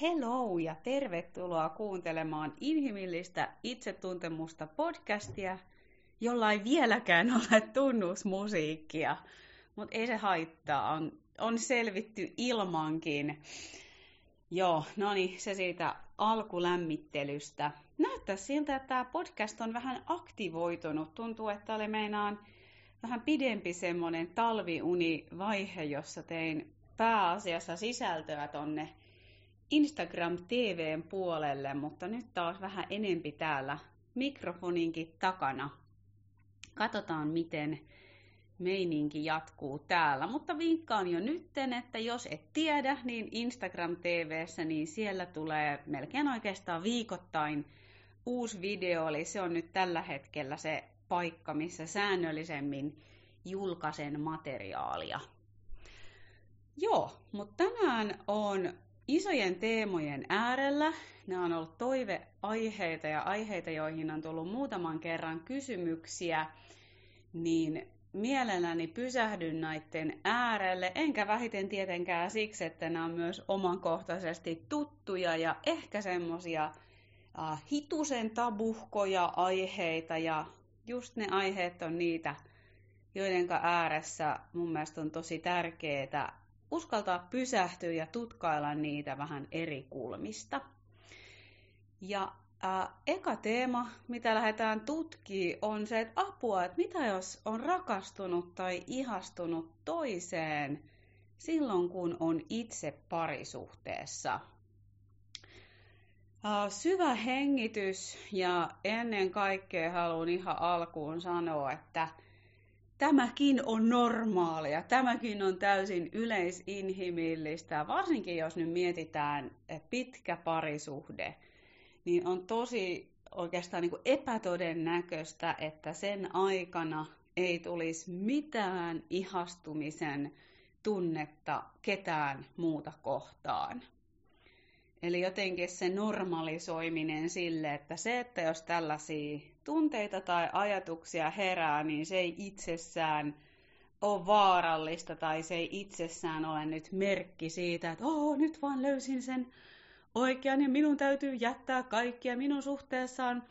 Hello ja tervetuloa kuuntelemaan inhimillistä itsetuntemusta podcastia, jolla ei vieläkään ole tunnusmusiikkia, mutta ei se haittaa, on, on selvitty ilmankin. Joo, no niin, se siitä alkulämmittelystä. Näyttää siltä, että tämä podcast on vähän aktivoitunut. Tuntuu, että oli meinaan vähän pidempi semmoinen talviunivaihe, jossa tein pääasiassa sisältöä tonne Instagram TVn puolelle, mutta nyt taas vähän enempi täällä mikrofoninkin takana. Katsotaan, miten meininki jatkuu täällä. Mutta vinkkaan jo nytten, että jos et tiedä, niin Instagram TVssä, niin siellä tulee melkein oikeastaan viikoittain uusi video, eli se on nyt tällä hetkellä se paikka, missä säännöllisemmin julkaisen materiaalia. Joo, mutta tänään on isojen teemojen äärellä. Nämä on ollut toiveaiheita ja aiheita, joihin on tullut muutaman kerran kysymyksiä, niin mielelläni pysähdyn näiden äärelle, enkä vähiten tietenkään siksi, että nämä on myös omakohtaisesti tuttuja ja ehkä semmoisia hitusen tabuhkoja aiheita ja just ne aiheet on niitä, joiden ääressä mun mielestä on tosi tärkeää uskaltaa pysähtyä ja tutkailla niitä vähän eri kulmista. Ja ää, eka teema, mitä lähdetään tutkimaan, on se, että apua, että mitä jos on rakastunut tai ihastunut toiseen silloin, kun on itse parisuhteessa. Ää, syvä hengitys ja ennen kaikkea haluan ihan alkuun sanoa, että tämäkin on normaalia, tämäkin on täysin yleisinhimillistä, varsinkin jos nyt mietitään pitkä parisuhde, niin on tosi oikeastaan niin kuin epätodennäköistä, että sen aikana ei tulisi mitään ihastumisen tunnetta ketään muuta kohtaan. Eli jotenkin se normalisoiminen sille, että se, että jos tällaisia tunteita tai ajatuksia herää, niin se ei itsessään ole vaarallista tai se ei itsessään ole nyt merkki siitä, että oh, nyt vaan löysin sen oikean ja minun täytyy jättää kaikki ja minun suhteessaan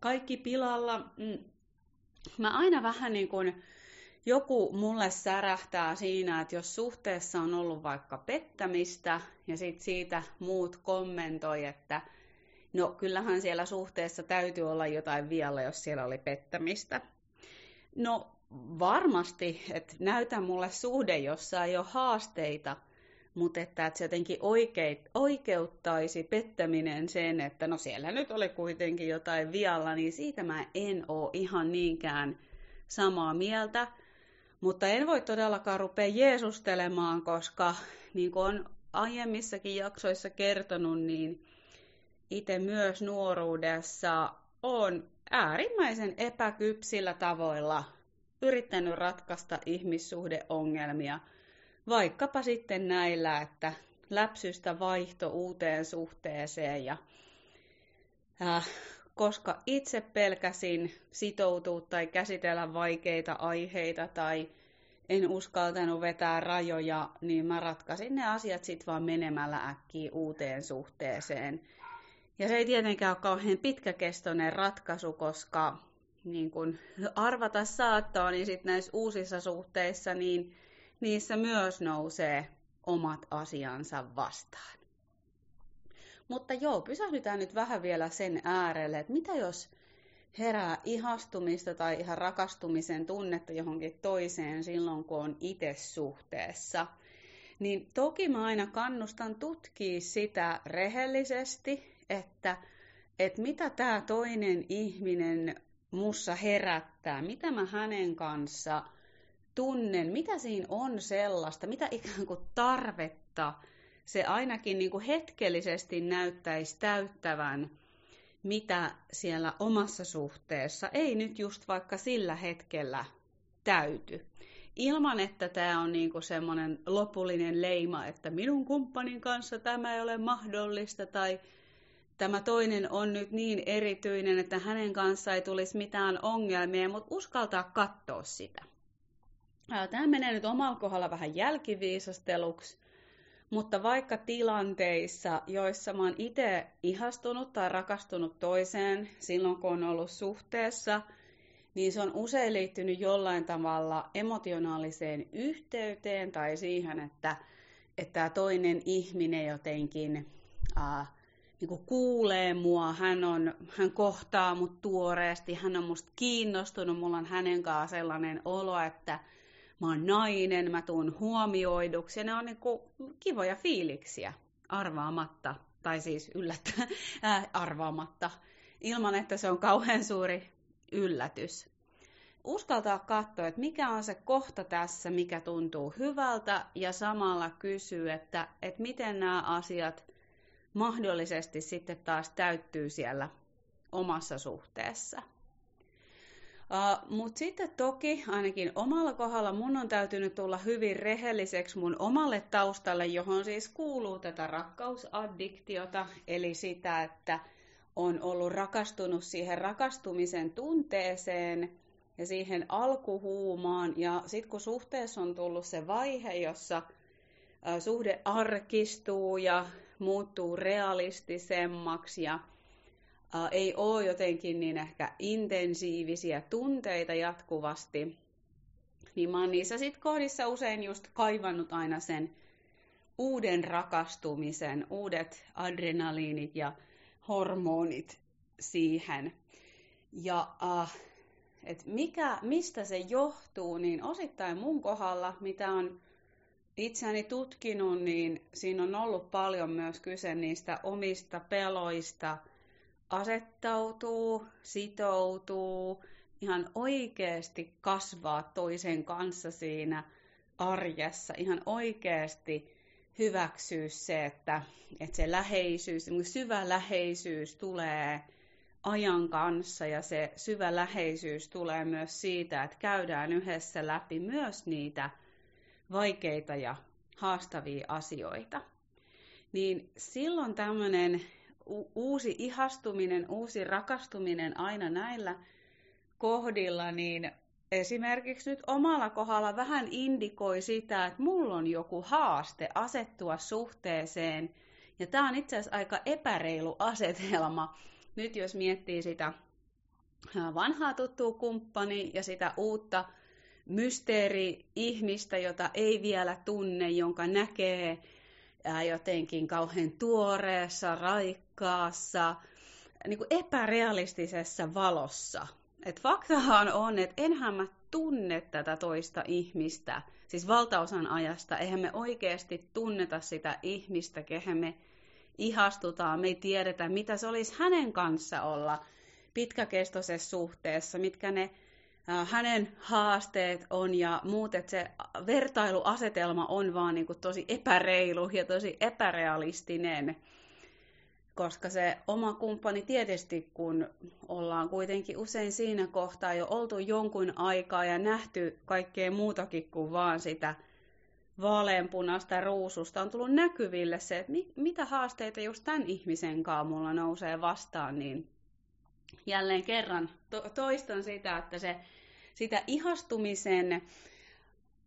kaikki pilalla. Mm. Mä aina vähän niin kuin joku mulle särähtää siinä, että jos suhteessa on ollut vaikka pettämistä ja sit siitä muut kommentoi, että no kyllähän siellä suhteessa täytyy olla jotain vielä, jos siellä oli pettämistä. No varmasti, että näytä mulle suhde, jossa ei ole haasteita, mutta että, että se jotenkin oikeit, oikeuttaisi pettäminen sen, että no siellä nyt oli kuitenkin jotain vialla, niin siitä mä en ole ihan niinkään samaa mieltä. Mutta en voi todellakaan rupea jeesustelemaan, koska niin kuin on aiemmissakin jaksoissa kertonut, niin itse myös nuoruudessa on äärimmäisen epäkypsillä tavoilla yrittänyt ratkaista ihmissuhdeongelmia, vaikkapa sitten näillä, että läpsystä vaihto uuteen suhteeseen ja äh, koska itse pelkäsin sitoutua tai käsitellä vaikeita aiheita tai en uskaltanut vetää rajoja, niin mä ratkaisin ne asiat sitten vaan menemällä äkkiä uuteen suhteeseen. Ja se ei tietenkään ole kauhean pitkäkestoinen ratkaisu, koska niin kun arvata saattaa, niin sitten näissä uusissa suhteissa, niin niissä myös nousee omat asiansa vastaan. Mutta joo, pysähdytään nyt vähän vielä sen äärelle, että mitä jos herää ihastumista tai ihan rakastumisen tunnetta johonkin toiseen silloin, kun on itse suhteessa. Niin toki mä aina kannustan tutkia sitä rehellisesti, että, että mitä tämä toinen ihminen mussa herättää, mitä mä hänen kanssa tunnen, mitä siinä on sellaista, mitä ikään kuin tarvetta se ainakin niin kuin hetkellisesti näyttäisi täyttävän, mitä siellä omassa suhteessa ei nyt just vaikka sillä hetkellä täyty. Ilman, että tämä on niin kuin semmoinen lopullinen leima, että minun kumppanin kanssa tämä ei ole mahdollista tai tämä toinen on nyt niin erityinen, että hänen kanssa ei tulisi mitään ongelmia, mutta uskaltaa katsoa sitä. Tämä menee nyt omalla kohdalla vähän jälkiviisasteluksi, Mutta vaikka tilanteissa, joissa mä oon itse ihastunut tai rakastunut toiseen silloin, kun on ollut suhteessa, niin se on usein liittynyt jollain tavalla emotionaaliseen yhteyteen tai siihen, että, että tämä toinen ihminen jotenkin äh, niin kuin kuulee mua, hän, on, hän kohtaa mut tuoreesti, hän on musta kiinnostunut, mulla on hänen kanssaan sellainen olo, että mä oon nainen, mä tuun huomioiduksi ja ne on niin kuin kivoja fiiliksiä arvaamatta, tai siis yllättä, äh, arvaamatta, ilman että se on kauhean suuri yllätys. Uskaltaa katsoa, että mikä on se kohta tässä, mikä tuntuu hyvältä, ja samalla kysyä, että, että miten nämä asiat mahdollisesti sitten taas täyttyy siellä omassa suhteessa. Uh, Mutta sitten toki ainakin omalla kohdalla mun on täytynyt tulla hyvin rehelliseksi mun omalle taustalle, johon siis kuuluu tätä rakkausaddiktiota, eli sitä, että on ollut rakastunut siihen rakastumisen tunteeseen ja siihen alkuhuumaan. Ja sitten kun suhteessa on tullut se vaihe, jossa suhde arkistuu ja muuttuu realistisemmaksi ja ei ole jotenkin niin ehkä intensiivisiä tunteita jatkuvasti, niin mä oon niissä sit kohdissa usein just kaivannut aina sen uuden rakastumisen, uudet adrenaliinit ja hormonit siihen. Ja äh, et mikä, mistä se johtuu, niin osittain mun kohdalla, mitä on itseäni tutkinut, niin siinä on ollut paljon myös kyse niistä omista peloista, asettautuu, sitoutuu, ihan oikeasti kasvaa toisen kanssa siinä arjessa, ihan oikeasti hyväksyä se, että, että se läheisyys, syvä läheisyys tulee ajan kanssa ja se syvä läheisyys tulee myös siitä, että käydään yhdessä läpi myös niitä vaikeita ja haastavia asioita. Niin silloin tämmöinen uusi ihastuminen, uusi rakastuminen aina näillä kohdilla, niin esimerkiksi nyt omalla kohdalla vähän indikoi sitä, että mulla on joku haaste asettua suhteeseen. Ja tämä on itse asiassa aika epäreilu asetelma. Nyt jos miettii sitä vanhaa tuttua kumppani ja sitä uutta mysteeri-ihmistä, jota ei vielä tunne, jonka näkee jotenkin kauhean tuoreessa, raikkaassa, niin kuin epärealistisessa valossa. Et faktahan on, että enhän mä tunne tätä toista ihmistä, siis valtaosan ajasta, eihän me oikeasti tunneta sitä ihmistä, kehen me ihastutaan, me ei tiedetä, mitä se olisi hänen kanssa olla pitkäkestoisessa suhteessa, mitkä ne hänen haasteet on ja muut, että se vertailuasetelma on vaan niin tosi epäreilu ja tosi epärealistinen. Koska se oma kumppani tietysti, kun ollaan kuitenkin usein siinä kohtaa jo oltu jonkun aikaa ja nähty kaikkea muutakin kuin vaan sitä vaaleanpunaista ruususta, on tullut näkyville se, että mitä haasteita just tämän ihmisen kanssa mulla nousee vastaan, niin jälleen kerran to- toistan sitä, että se, sitä ihastumisen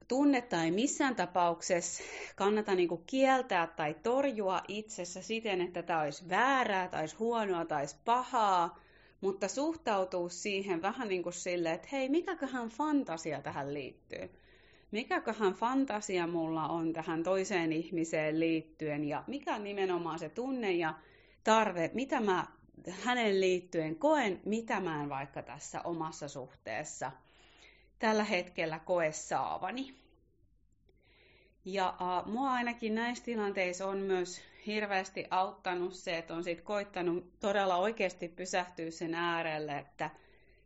tunnetta ei missään tapauksessa kannata niinku kieltää tai torjua itsessä siten, että tämä olisi väärää, tai olisi huonoa, tai olisi pahaa, mutta suhtautuu siihen vähän niin kuin silleen, että hei, mikäköhän fantasia tähän liittyy? Mikäköhän fantasia mulla on tähän toiseen ihmiseen liittyen ja mikä on nimenomaan se tunne ja tarve, mitä mä hänen liittyen koen, mitä mä en vaikka tässä omassa suhteessa tällä hetkellä koe saavani. Ja uh, mua ainakin näissä tilanteissa on myös hirveästi auttanut se, että on sit koittanut todella oikeasti pysähtyä sen äärelle, että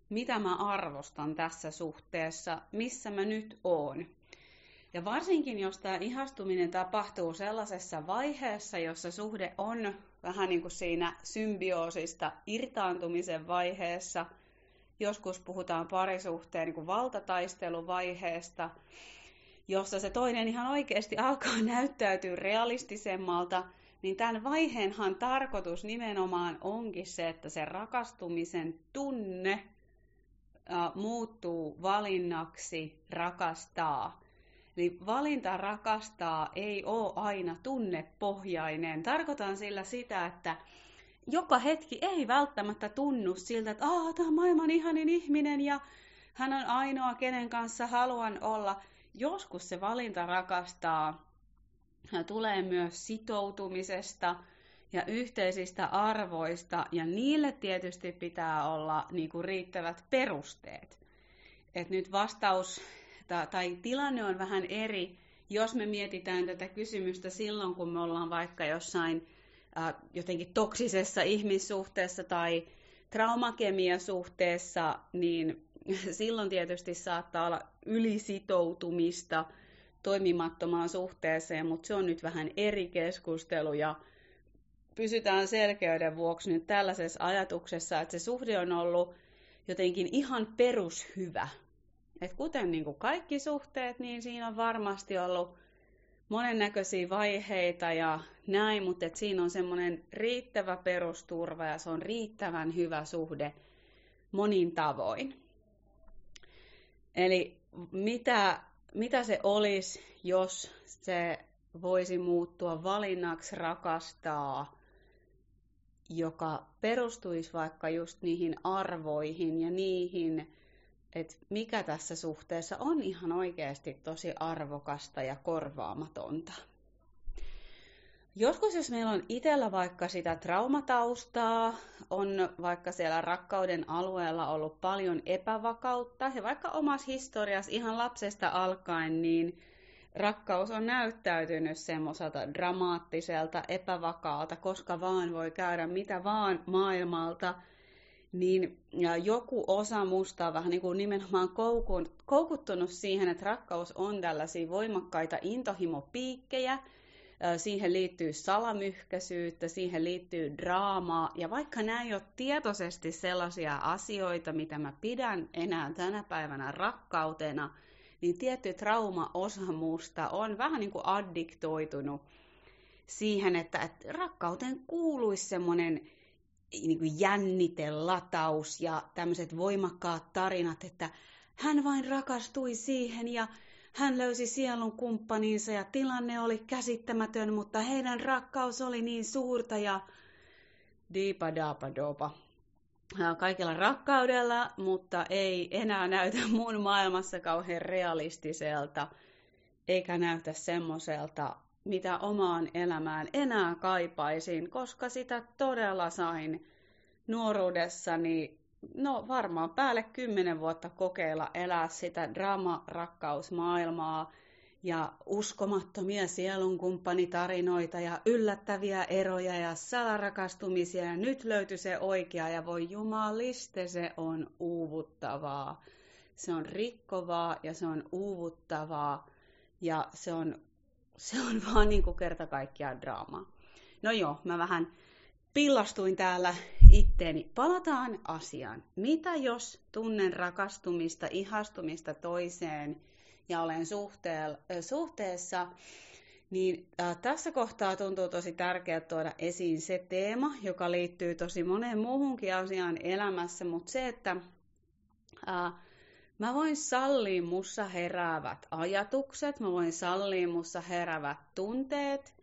mitä mä arvostan tässä suhteessa, missä mä nyt oon. Ja varsinkin, jos tämä ihastuminen tapahtuu sellaisessa vaiheessa, jossa suhde on vähän niin kuin siinä symbioosista irtaantumisen vaiheessa. Joskus puhutaan parisuhteen niin kuin valtataisteluvaiheesta, jossa se toinen ihan oikeasti alkaa näyttäytyä realistisemmalta, niin tämän vaiheenhan tarkoitus nimenomaan onkin se, että se rakastumisen tunne muuttuu valinnaksi rakastaa. niin valinta rakastaa ei ole aina tunnepohjainen. Tarkoitan sillä sitä, että joka hetki ei välttämättä tunnu siltä, että Aa, tämä on maailman ihanin ihminen ja hän on ainoa, kenen kanssa haluan olla. Joskus se valinta rakastaa tulee myös sitoutumisesta ja yhteisistä arvoista, ja niille tietysti pitää olla niin kuin riittävät perusteet. Et nyt vastaus tai tilanne on vähän eri, jos me mietitään tätä kysymystä silloin, kun me ollaan vaikka jossain jotenkin toksisessa ihmissuhteessa tai traumakemiasuhteessa, niin silloin tietysti saattaa olla ylisitoutumista toimimattomaan suhteeseen, mutta se on nyt vähän eri keskustelu ja pysytään selkeyden vuoksi nyt tällaisessa ajatuksessa, että se suhde on ollut jotenkin ihan perushyvä. Et kuten niin kuin kaikki suhteet, niin siinä on varmasti ollut monennäköisiä vaiheita ja näin, mutta et siinä on semmoinen riittävä perusturva ja se on riittävän hyvä suhde monin tavoin. Eli mitä, mitä se olisi, jos se voisi muuttua valinnaksi rakastaa, joka perustuisi vaikka just niihin arvoihin ja niihin, että mikä tässä suhteessa on ihan oikeasti tosi arvokasta ja korvaamatonta. Joskus, jos meillä on itsellä vaikka sitä traumataustaa, on vaikka siellä rakkauden alueella ollut paljon epävakautta ja vaikka omassa historiassa ihan lapsesta alkaen, niin rakkaus on näyttäytynyt semmoiselta dramaattiselta, epävakaalta, koska vaan voi käydä mitä vaan maailmalta, niin joku osa musta on vähän niin kuin nimenomaan koukuttunut siihen, että rakkaus on tällaisia voimakkaita intohimopiikkejä, siihen liittyy salamyhkäisyyttä, siihen liittyy draamaa, ja vaikka nämä ei ole tietoisesti sellaisia asioita, mitä mä pidän enää tänä päivänä rakkautena, niin tietty trauma-osa musta on vähän niin kuin addiktoitunut siihen, että, että rakkauteen kuuluisi semmoinen niin kuin jännitelataus ja tämmöiset voimakkaat tarinat, että hän vain rakastui siihen ja hän löysi sielun kumppaninsa ja tilanne oli käsittämätön, mutta heidän rakkaus oli niin suurta ja diipa daapa dopa. Kaikella rakkaudella, mutta ei enää näytä mun maailmassa kauhean realistiselta, eikä näytä semmoiselta, mitä omaan elämään enää kaipaisin, koska sitä todella sain nuoruudessani no varmaan päälle kymmenen vuotta kokeilla elää sitä drama-rakkausmaailmaa ja uskomattomia sielunkumppanitarinoita ja yllättäviä eroja ja salarakastumisia ja nyt löytyi se oikea ja voi jumaliste, se on uuvuttavaa. Se on rikkovaa ja se on uuvuttavaa ja se on, se on vaan niin kuin kerta kaikkiaan draamaa. No joo, mä vähän pillastuin täällä itteeni. Palataan asiaan. Mitä jos tunnen rakastumista, ihastumista toiseen ja olen suhteessa, niin äh, tässä kohtaa tuntuu tosi tärkeää tuoda esiin se teema, joka liittyy tosi moneen muuhunkin asiaan elämässä, mutta se, että äh, mä voin sallia mussa heräävät ajatukset, mä voin sallia mussa heräävät tunteet,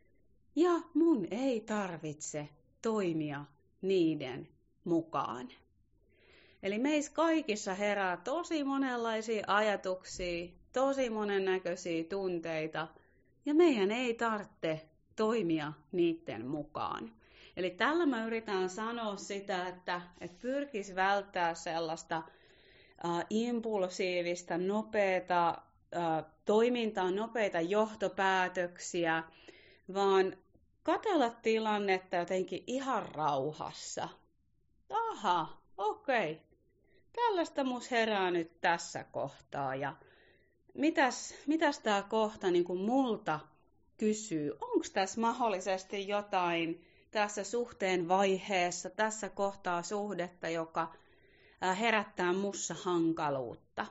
ja mun ei tarvitse toimia niiden mukaan. Eli meissä kaikissa herää tosi monenlaisia ajatuksia, tosi monennäköisiä tunteita, ja meidän ei tarvitse toimia niiden mukaan. Eli tällä mä yritän sanoa sitä, että, että pyrkisi välttää sellaista äh, impulsiivista, nopeata äh, toimintaa, nopeita johtopäätöksiä, vaan katella tilannetta jotenkin ihan rauhassa. Aha, okei. Okay. Tällaista mus herää nyt tässä kohtaa ja mitäs, mitäs tämä kohta niin kuin multa kysyy? Onko tässä mahdollisesti jotain tässä suhteen vaiheessa, tässä kohtaa suhdetta, joka herättää mussa hankaluutta?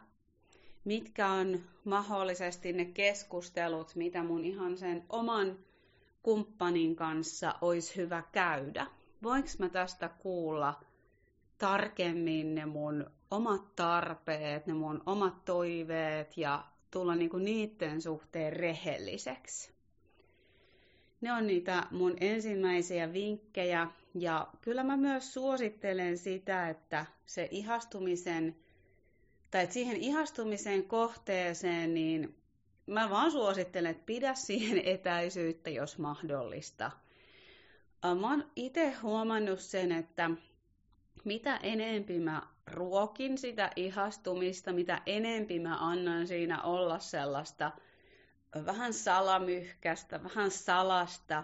Mitkä on mahdollisesti ne keskustelut, mitä mun ihan sen oman kumppanin kanssa olisi hyvä käydä? Voinko mä tästä kuulla tarkemmin ne mun omat tarpeet, ne mun omat toiveet ja tulla niin kuin niiden suhteen rehelliseksi. Ne on niitä mun ensimmäisiä vinkkejä ja kyllä mä myös suosittelen sitä, että se ihastumisen tai siihen ihastumisen kohteeseen, niin mä vaan suosittelen, että pidä siihen etäisyyttä, jos mahdollista. Mä oon itse huomannut sen, että mitä enempi mä ruokin sitä ihastumista, mitä enempi mä annan siinä olla sellaista vähän salamyhkästä, vähän salasta,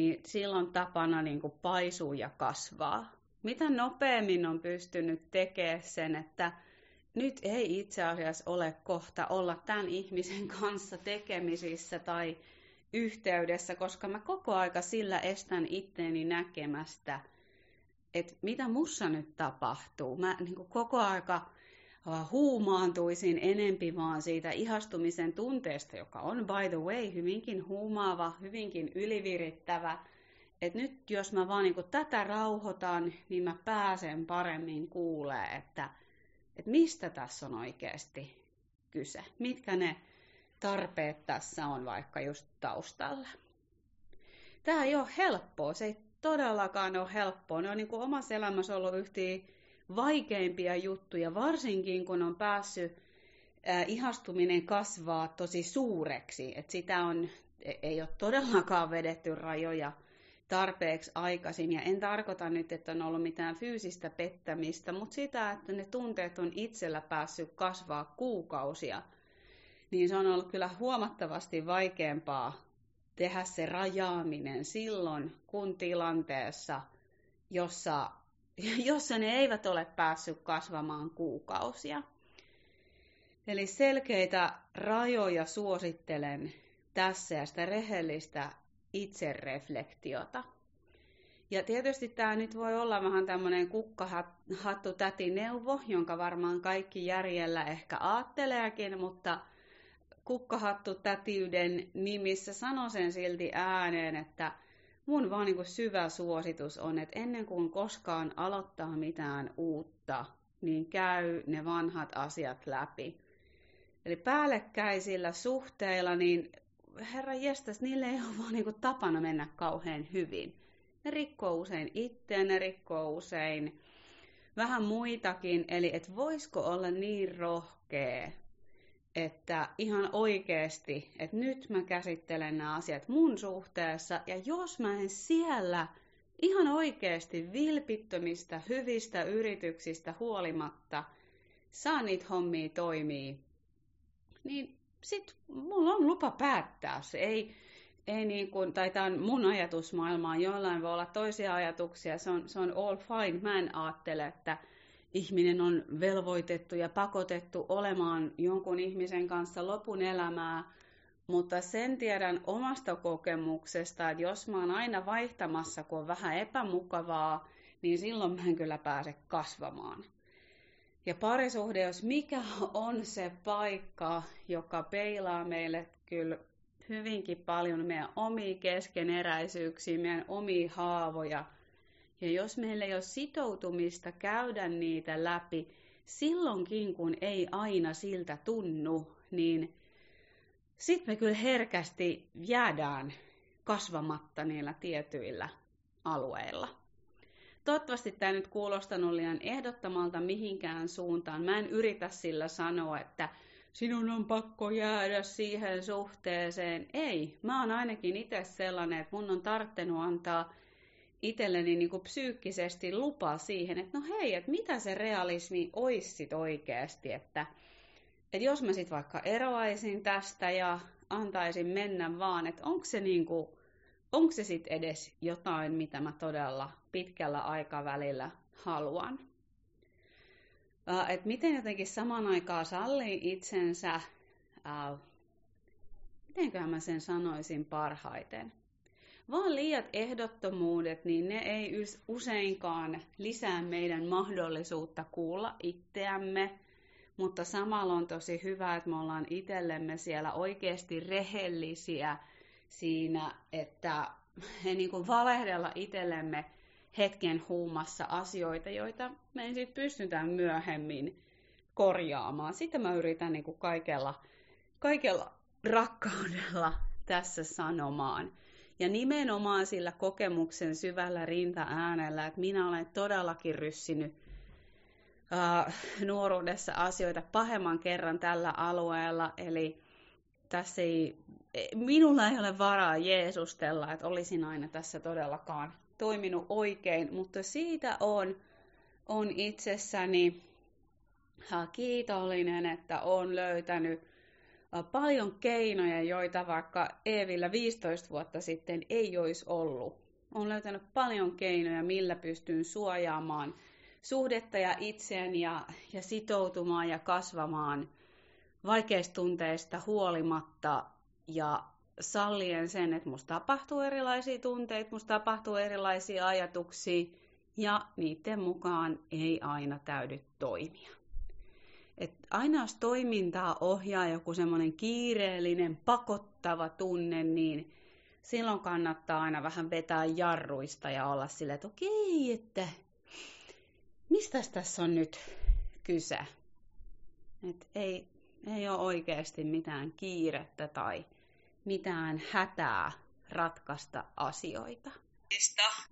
niin silloin tapana niin kuin paisuu ja kasvaa. Mitä nopeammin on pystynyt tekemään sen, että nyt ei itse asiassa ole kohta olla tämän ihmisen kanssa tekemisissä tai yhteydessä, koska mä koko aika sillä estän itteeni näkemästä, että mitä mussa nyt tapahtuu. Mä niin kuin koko aika huumaantuisin enempi vaan siitä ihastumisen tunteesta, joka on by the way hyvinkin huumaava, hyvinkin ylivirittävä. Että nyt jos mä vaan niin kuin tätä rauhoitan, niin mä pääsen paremmin kuulee, että, että mistä tässä on oikeasti kyse. Mitkä ne tarpeet tässä on vaikka just taustalla. Tämä ei ole helppoa, se ei todellakaan ole helppoa. Ne on niin kuin omassa elämässä ollut yhtiä vaikeimpia juttuja, varsinkin kun on päässyt äh, ihastuminen kasvaa tosi suureksi. Et sitä on, e, ei ole todellakaan vedetty rajoja tarpeeksi aikaisin. Ja en tarkoita nyt, että on ollut mitään fyysistä pettämistä, mutta sitä, että ne tunteet on itsellä päässyt kasvaa kuukausia, niin se on ollut kyllä huomattavasti vaikeampaa tehdä se rajaaminen silloin, kun tilanteessa, jossa, jossa ne eivät ole päässyt kasvamaan kuukausia. Eli selkeitä rajoja suosittelen tässä ja sitä rehellistä itsereflektiota. Ja tietysti tämä nyt voi olla vähän tämmöinen kukkahattu neuvo, jonka varmaan kaikki järjellä ehkä ajatteleekin, mutta kukkahattu tätiyden nimissä sanon sen silti ääneen, että mun vaan niin syvä suositus on, että ennen kuin koskaan aloittaa mitään uutta, niin käy ne vanhat asiat läpi. Eli päällekkäisillä suhteilla, niin herra jestas, niille ei ole vaan niin tapana mennä kauhean hyvin. Ne rikkoo usein itseään, ne rikkoo usein vähän muitakin, eli et voisiko olla niin rohkea että ihan oikeasti, että nyt mä käsittelen nämä asiat mun suhteessa, ja jos mä en siellä ihan oikeasti vilpittömistä, hyvistä yrityksistä huolimatta saa niitä hommia toimii, niin sit mulla on lupa päättää. Se ei, ei niin kuin, tai tämä on mun ajatusmaailmaa, joillain voi olla toisia ajatuksia, se on, se on all fine. Mä en ajattele, että ihminen on velvoitettu ja pakotettu olemaan jonkun ihmisen kanssa lopun elämää, mutta sen tiedän omasta kokemuksesta, että jos mä oon aina vaihtamassa, kun on vähän epämukavaa, niin silloin mä en kyllä pääse kasvamaan. Ja parisuhde, jos mikä on se paikka, joka peilaa meille kyllä hyvinkin paljon meidän omia keskeneräisyyksiä, meidän omia haavoja – ja jos meillä ei ole sitoutumista käydä niitä läpi, silloinkin kun ei aina siltä tunnu, niin sitten me kyllä herkästi jäädään kasvamatta niillä tietyillä alueilla. Toivottavasti tämä nyt kuulostanut liian ehdottomalta mihinkään suuntaan. Mä en yritä sillä sanoa, että sinun on pakko jäädä siihen suhteeseen. Ei, mä oon ainakin itse sellainen, että mun on tarttenut antaa itselleni niin kuin psyykkisesti lupa siihen, että no hei, että mitä se realismi olisi sit oikeasti, että, että jos mä sitten vaikka eroaisin tästä ja antaisin mennä vaan, että onko se niin kuin, onko se sitten edes jotain, mitä mä todella pitkällä aikavälillä haluan. Että miten jotenkin saman aikaan sallii itsensä, mitenköhän mä sen sanoisin parhaiten, vaan liiat ehdottomuudet, niin ne ei useinkaan lisää meidän mahdollisuutta kuulla itseämme, mutta samalla on tosi hyvä, että me ollaan itsellemme siellä oikeasti rehellisiä siinä, että he niin kuin valehdella itsellemme hetken huumassa asioita, joita me ei sitten pystytään myöhemmin korjaamaan. Sitä mä yritän niin kuin kaikella kaikella rakkaudella tässä sanomaan. Ja nimenomaan sillä kokemuksen syvällä rinta-äänellä, että minä olen todellakin ryssinyt uh, nuoruudessa asioita pahemman kerran tällä alueella. Eli tässä ei, minulla ei ole varaa Jeesustella, että olisin aina tässä todellakaan toiminut oikein, mutta siitä on, on itsessäni kiitollinen, että olen löytänyt paljon keinoja, joita vaikka Eevillä 15 vuotta sitten ei olisi ollut. Olen löytänyt paljon keinoja, millä pystyn suojaamaan suhdetta ja itseäni ja, ja sitoutumaan ja kasvamaan vaikeista tunteista huolimatta ja sallien sen, että musta tapahtuu erilaisia tunteita, musta tapahtuu erilaisia ajatuksia ja niiden mukaan ei aina täydy toimia. Et aina jos toimintaa ohjaa joku semmoinen kiireellinen, pakottava tunne, niin silloin kannattaa aina vähän vetää jarruista ja olla sille, että okei, että mistä tässä on nyt kyse? Et ei, ei ole oikeasti mitään kiirettä tai mitään hätää ratkaista asioita.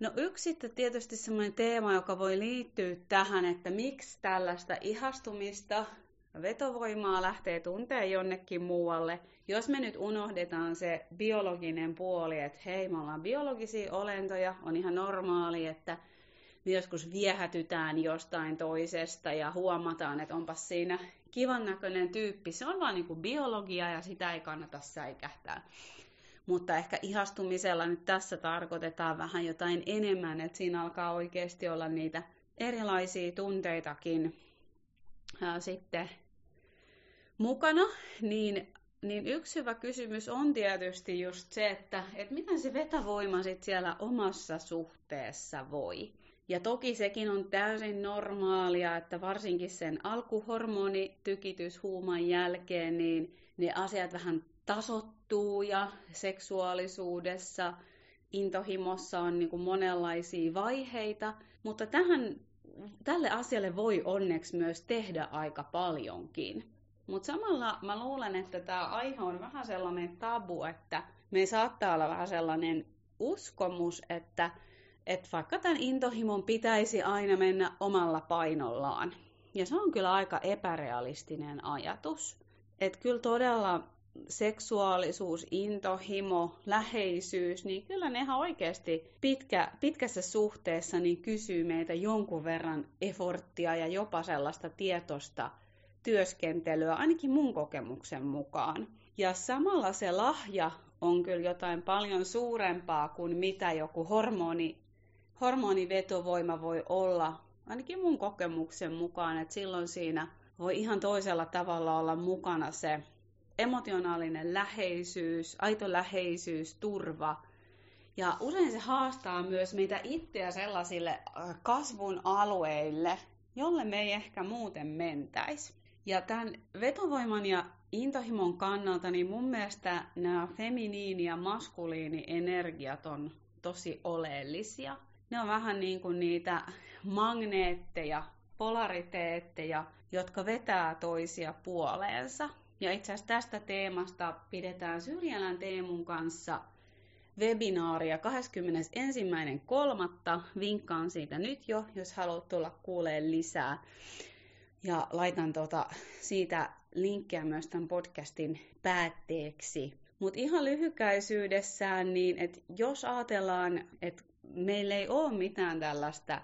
No yksi sitten tietysti semmoinen teema, joka voi liittyä tähän, että miksi tällaista ihastumista, vetovoimaa lähtee tuntee jonnekin muualle, jos me nyt unohdetaan se biologinen puoli, että hei, me ollaan biologisia olentoja, on ihan normaali, että me joskus viehätytään jostain toisesta ja huomataan, että onpas siinä kivan näköinen tyyppi. Se on vaan niin kuin biologia ja sitä ei kannata säikähtää. Mutta ehkä ihastumisella nyt tässä tarkoitetaan vähän jotain enemmän, että siinä alkaa oikeasti olla niitä erilaisia tunteitakin ää, sitten mukana, niin, niin yksi hyvä kysymys on tietysti just se, että, että miten se vetovoima sitten siellä omassa suhteessa voi. Ja toki sekin on täysin normaalia, että varsinkin sen alkuhormonitykityshuuman jälkeen, niin ne asiat vähän tasottuu ja seksuaalisuudessa, intohimossa on niin kuin monenlaisia vaiheita, mutta tähän, tälle asialle voi onneksi myös tehdä aika paljonkin. Mutta samalla mä luulen, että tämä aihe on vähän sellainen tabu, että me saattaa olla vähän sellainen uskomus, että, että vaikka tämän intohimon pitäisi aina mennä omalla painollaan. Ja se on kyllä aika epärealistinen ajatus. Että kyllä todella seksuaalisuus, intohimo, läheisyys, niin kyllä ne ihan oikeasti pitkä, pitkässä suhteessa niin kysyy meitä jonkun verran eforttia ja jopa sellaista tietoista työskentelyä, ainakin mun kokemuksen mukaan. Ja samalla se lahja on kyllä jotain paljon suurempaa kuin mitä joku hormoni, hormonivetovoima voi olla, ainakin mun kokemuksen mukaan, että silloin siinä voi ihan toisella tavalla olla mukana se emotionaalinen läheisyys, aito läheisyys, turva. Ja usein se haastaa myös meitä itseä sellaisille äh, kasvun alueille, jolle me ei ehkä muuten mentäisi. Ja tämän vetovoiman ja intohimon kannalta, niin mun mielestä nämä feminiini- ja maskuliinienergiat on tosi oleellisia. Ne on vähän niin kuin niitä magneetteja, polariteetteja, jotka vetää toisia puoleensa. Ja itse asiassa tästä teemasta pidetään Syrjälän Teemun kanssa webinaaria 21.3. Vinkkaan siitä nyt jo, jos haluat tulla kuulee lisää. Ja laitan tuota, siitä linkkiä myös tämän podcastin päätteeksi. Mutta ihan lyhykäisyydessään, niin että jos ajatellaan, että meillä ei ole mitään tällaista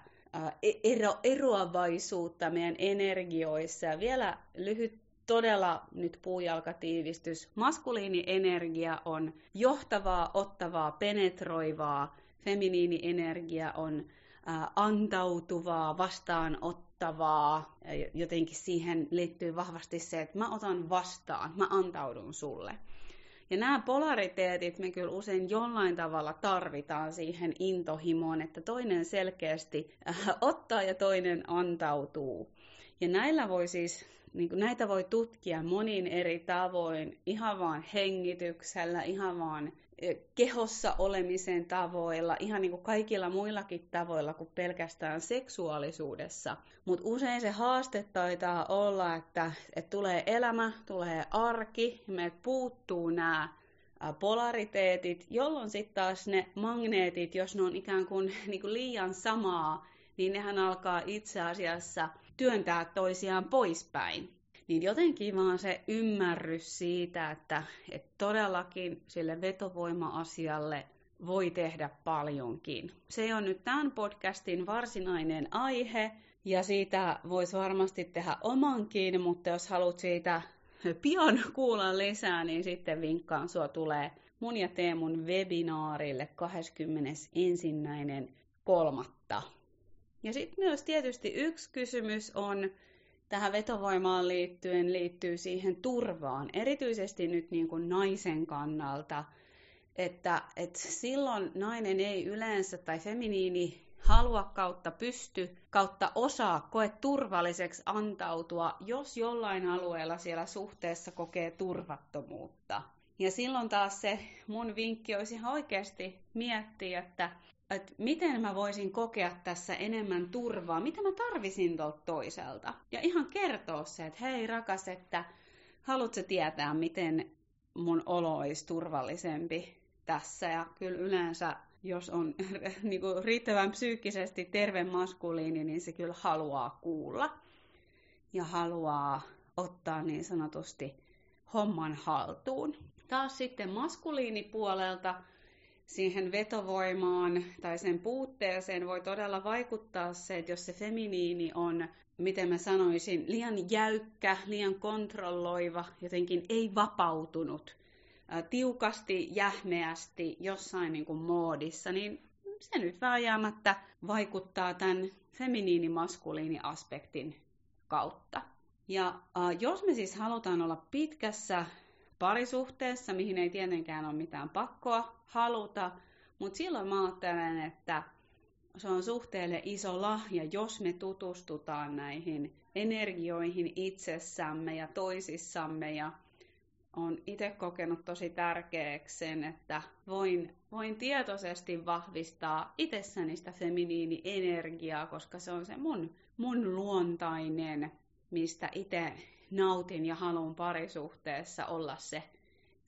e-, ero, eroavaisuutta meidän energioissa. Ja vielä lyhyt todella nyt puujalkatiivistys. Maskuliinienergia on johtavaa, ottavaa, penetroivaa. Feminiinienergia on ää, antautuvaa, vastaanottavaa. Jotenkin siihen liittyy vahvasti se, että mä otan vastaan, mä antaudun sulle. Ja nämä polariteetit me kyllä usein jollain tavalla tarvitaan siihen intohimoon, että toinen selkeästi äh, ottaa ja toinen antautuu. Ja näillä voi siis niin kuin näitä voi tutkia monin eri tavoin, ihan vaan hengityksellä, ihan vaan kehossa olemisen tavoilla, ihan niin kuin kaikilla muillakin tavoilla kuin pelkästään seksuaalisuudessa. Mutta usein se haaste taitaa olla, että, että tulee elämä, tulee arki, meiltä puuttuu nämä polariteetit, jolloin sitten taas ne magneetit, jos ne on ikään kuin, niin kuin liian samaa, niin nehän alkaa itse asiassa työntää toisiaan poispäin niin jotenkin vaan se ymmärrys siitä, että, että todellakin sille vetovoima-asialle voi tehdä paljonkin. Se on nyt tämän podcastin varsinainen aihe, ja siitä voisi varmasti tehdä omankin, mutta jos haluat siitä pian kuulla lisää, niin sitten vinkkaan sua tulee mun ja Teemun webinaarille 21.3. Ja sitten myös tietysti yksi kysymys on, tähän vetovoimaan liittyen liittyy siihen turvaan, erityisesti nyt niin kuin naisen kannalta, että, että silloin nainen ei yleensä tai feminiini halua kautta pysty kautta osaa koe turvalliseksi antautua, jos jollain alueella siellä suhteessa kokee turvattomuutta. Ja silloin taas se mun vinkki olisi ihan oikeasti miettiä, että että miten mä voisin kokea tässä enemmän turvaa, mitä mä tarvisin tuolta toiselta. Ja ihan kertoa se, että hei rakas, että haluatko tietää, miten mun olo olisi turvallisempi tässä. Ja kyllä yleensä, jos on niin kuin riittävän psyykkisesti terve maskuliini, niin se kyllä haluaa kuulla. Ja haluaa ottaa niin sanotusti homman haltuun. Taas sitten maskuliinipuolelta siihen vetovoimaan tai sen puutteeseen voi todella vaikuttaa se, että jos se feminiini on, miten mä sanoisin, liian jäykkä, liian kontrolloiva, jotenkin ei vapautunut, tiukasti, jähmeästi jossain niin kuin moodissa, niin se nyt vääjäämättä vaikuttaa tämän feminiini-maskuliini-aspektin kautta. Ja äh, jos me siis halutaan olla pitkässä parisuhteessa, mihin ei tietenkään ole mitään pakkoa haluta, mutta silloin mä ajattelen, että se on suhteelle iso lahja, jos me tutustutaan näihin energioihin itsessämme ja toisissamme. Ja on itse kokenut tosi tärkeäksi sen, että voin, voin tietoisesti vahvistaa itsessäni sitä feminiini-energiaa, koska se on se mun, mun luontainen, mistä itse nautin ja haluan parisuhteessa olla se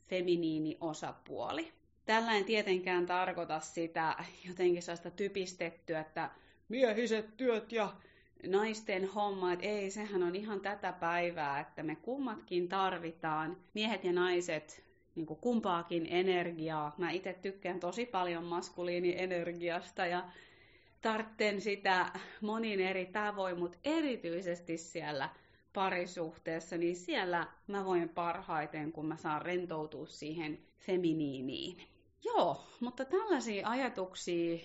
feminiini osapuoli. Tällä en tietenkään tarkoita sitä jotenkin sellaista typistettyä, että miehiset työt ja naisten hommat, ei, sehän on ihan tätä päivää, että me kummatkin tarvitaan, miehet ja naiset, niin kuin kumpaakin energiaa. Mä itse tykkään tosi paljon maskuliinienergiasta ja tartten sitä monin eri tavoin, mutta erityisesti siellä parisuhteessa, niin siellä mä voin parhaiten, kun mä saan rentoutua siihen feminiiniin. Joo, mutta tällaisia ajatuksia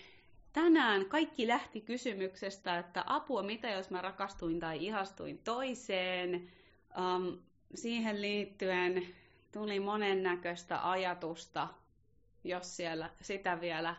tänään kaikki lähti kysymyksestä, että apua, mitä jos mä rakastuin tai ihastuin toiseen. Um, siihen liittyen tuli monennäköistä ajatusta, jos siellä sitä vielä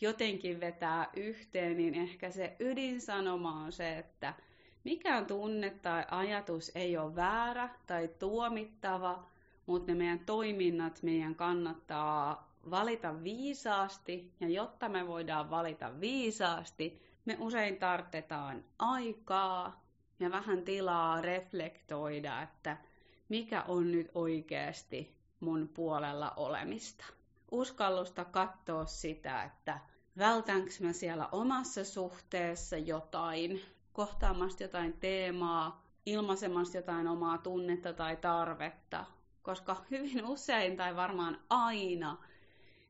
jotenkin vetää yhteen, niin ehkä se ydinsanoma on se, että Mikään tunne tai ajatus ei ole väärä tai tuomittava, mutta ne meidän toiminnat meidän kannattaa valita viisaasti, ja jotta me voidaan valita viisaasti, me usein tartetaan aikaa ja vähän tilaa reflektoida, että mikä on nyt oikeasti mun puolella olemista. Uskallusta katsoa sitä, että vältänkö mä siellä omassa suhteessa jotain, kohtaamasta jotain teemaa, ilmaisemasta jotain omaa tunnetta tai tarvetta, koska hyvin usein tai varmaan aina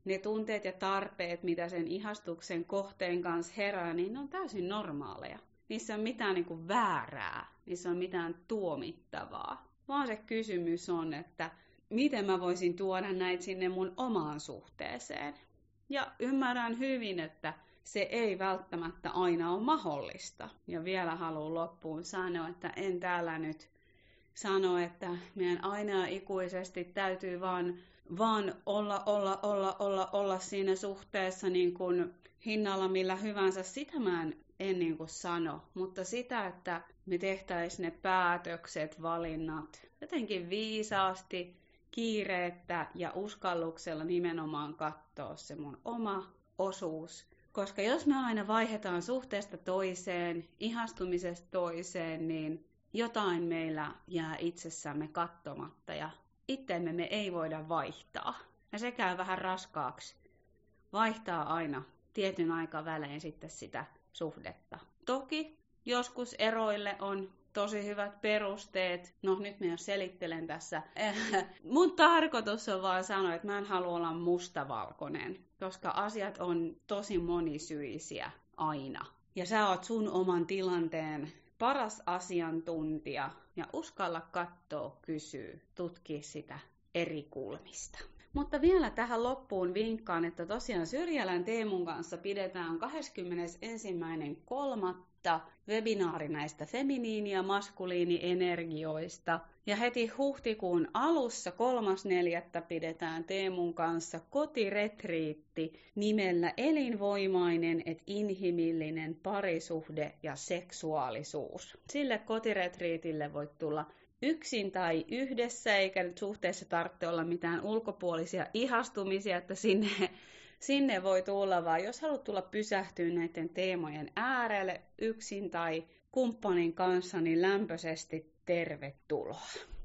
ne tunteet ja tarpeet, mitä sen ihastuksen kohteen kanssa herää, niin ne on täysin normaaleja. Niissä on mitään niin kuin väärää, niissä on mitään tuomittavaa. Vaan se kysymys on, että miten mä voisin tuoda näitä sinne mun omaan suhteeseen. Ja ymmärrän hyvin, että se ei välttämättä aina ole mahdollista. Ja vielä haluan loppuun sanoa, että en täällä nyt sano, että meidän aina ikuisesti täytyy vaan, vaan olla, olla, olla, olla, olla siinä suhteessa niin kuin hinnalla millä hyvänsä. Sitä mä en, en niin kuin sano, mutta sitä, että me tehtäisiin ne päätökset, valinnat jotenkin viisaasti, kiireettä ja uskalluksella nimenomaan katsoa se mun oma osuus. Koska jos me aina vaihdetaan suhteesta toiseen, ihastumisesta toiseen, niin jotain meillä jää itsessämme kattomatta ja itteemme me ei voida vaihtaa. Ja se käy vähän raskaaksi. Vaihtaa aina tietyn aikavälein sitten sitä suhdetta. Toki joskus eroille on tosi hyvät perusteet. No nyt minä selittelen tässä. Mun tarkoitus on vaan sanoa, että mä en halua olla mustavalkoinen, koska asiat on tosi monisyisiä aina. Ja sä oot sun oman tilanteen paras asiantuntija ja uskalla katsoa, kysyä, tutkia sitä eri kulmista. Mutta vielä tähän loppuun vinkkaan, että tosiaan Syrjälän Teemun kanssa pidetään 21.3. webinaari näistä feminiini- ja maskuliinienergioista. Ja heti huhtikuun alussa 3.4. pidetään Teemun kanssa kotiretriitti nimellä Elinvoimainen et inhimillinen parisuhde ja seksuaalisuus. Sille kotiretriitille voit tulla yksin tai yhdessä, eikä nyt suhteessa tarvitse olla mitään ulkopuolisia ihastumisia, että sinne, sinne voi tulla, vaan jos haluat tulla pysähtyä näiden teemojen äärelle yksin tai kumppanin kanssa, niin lämpöisesti tervetuloa.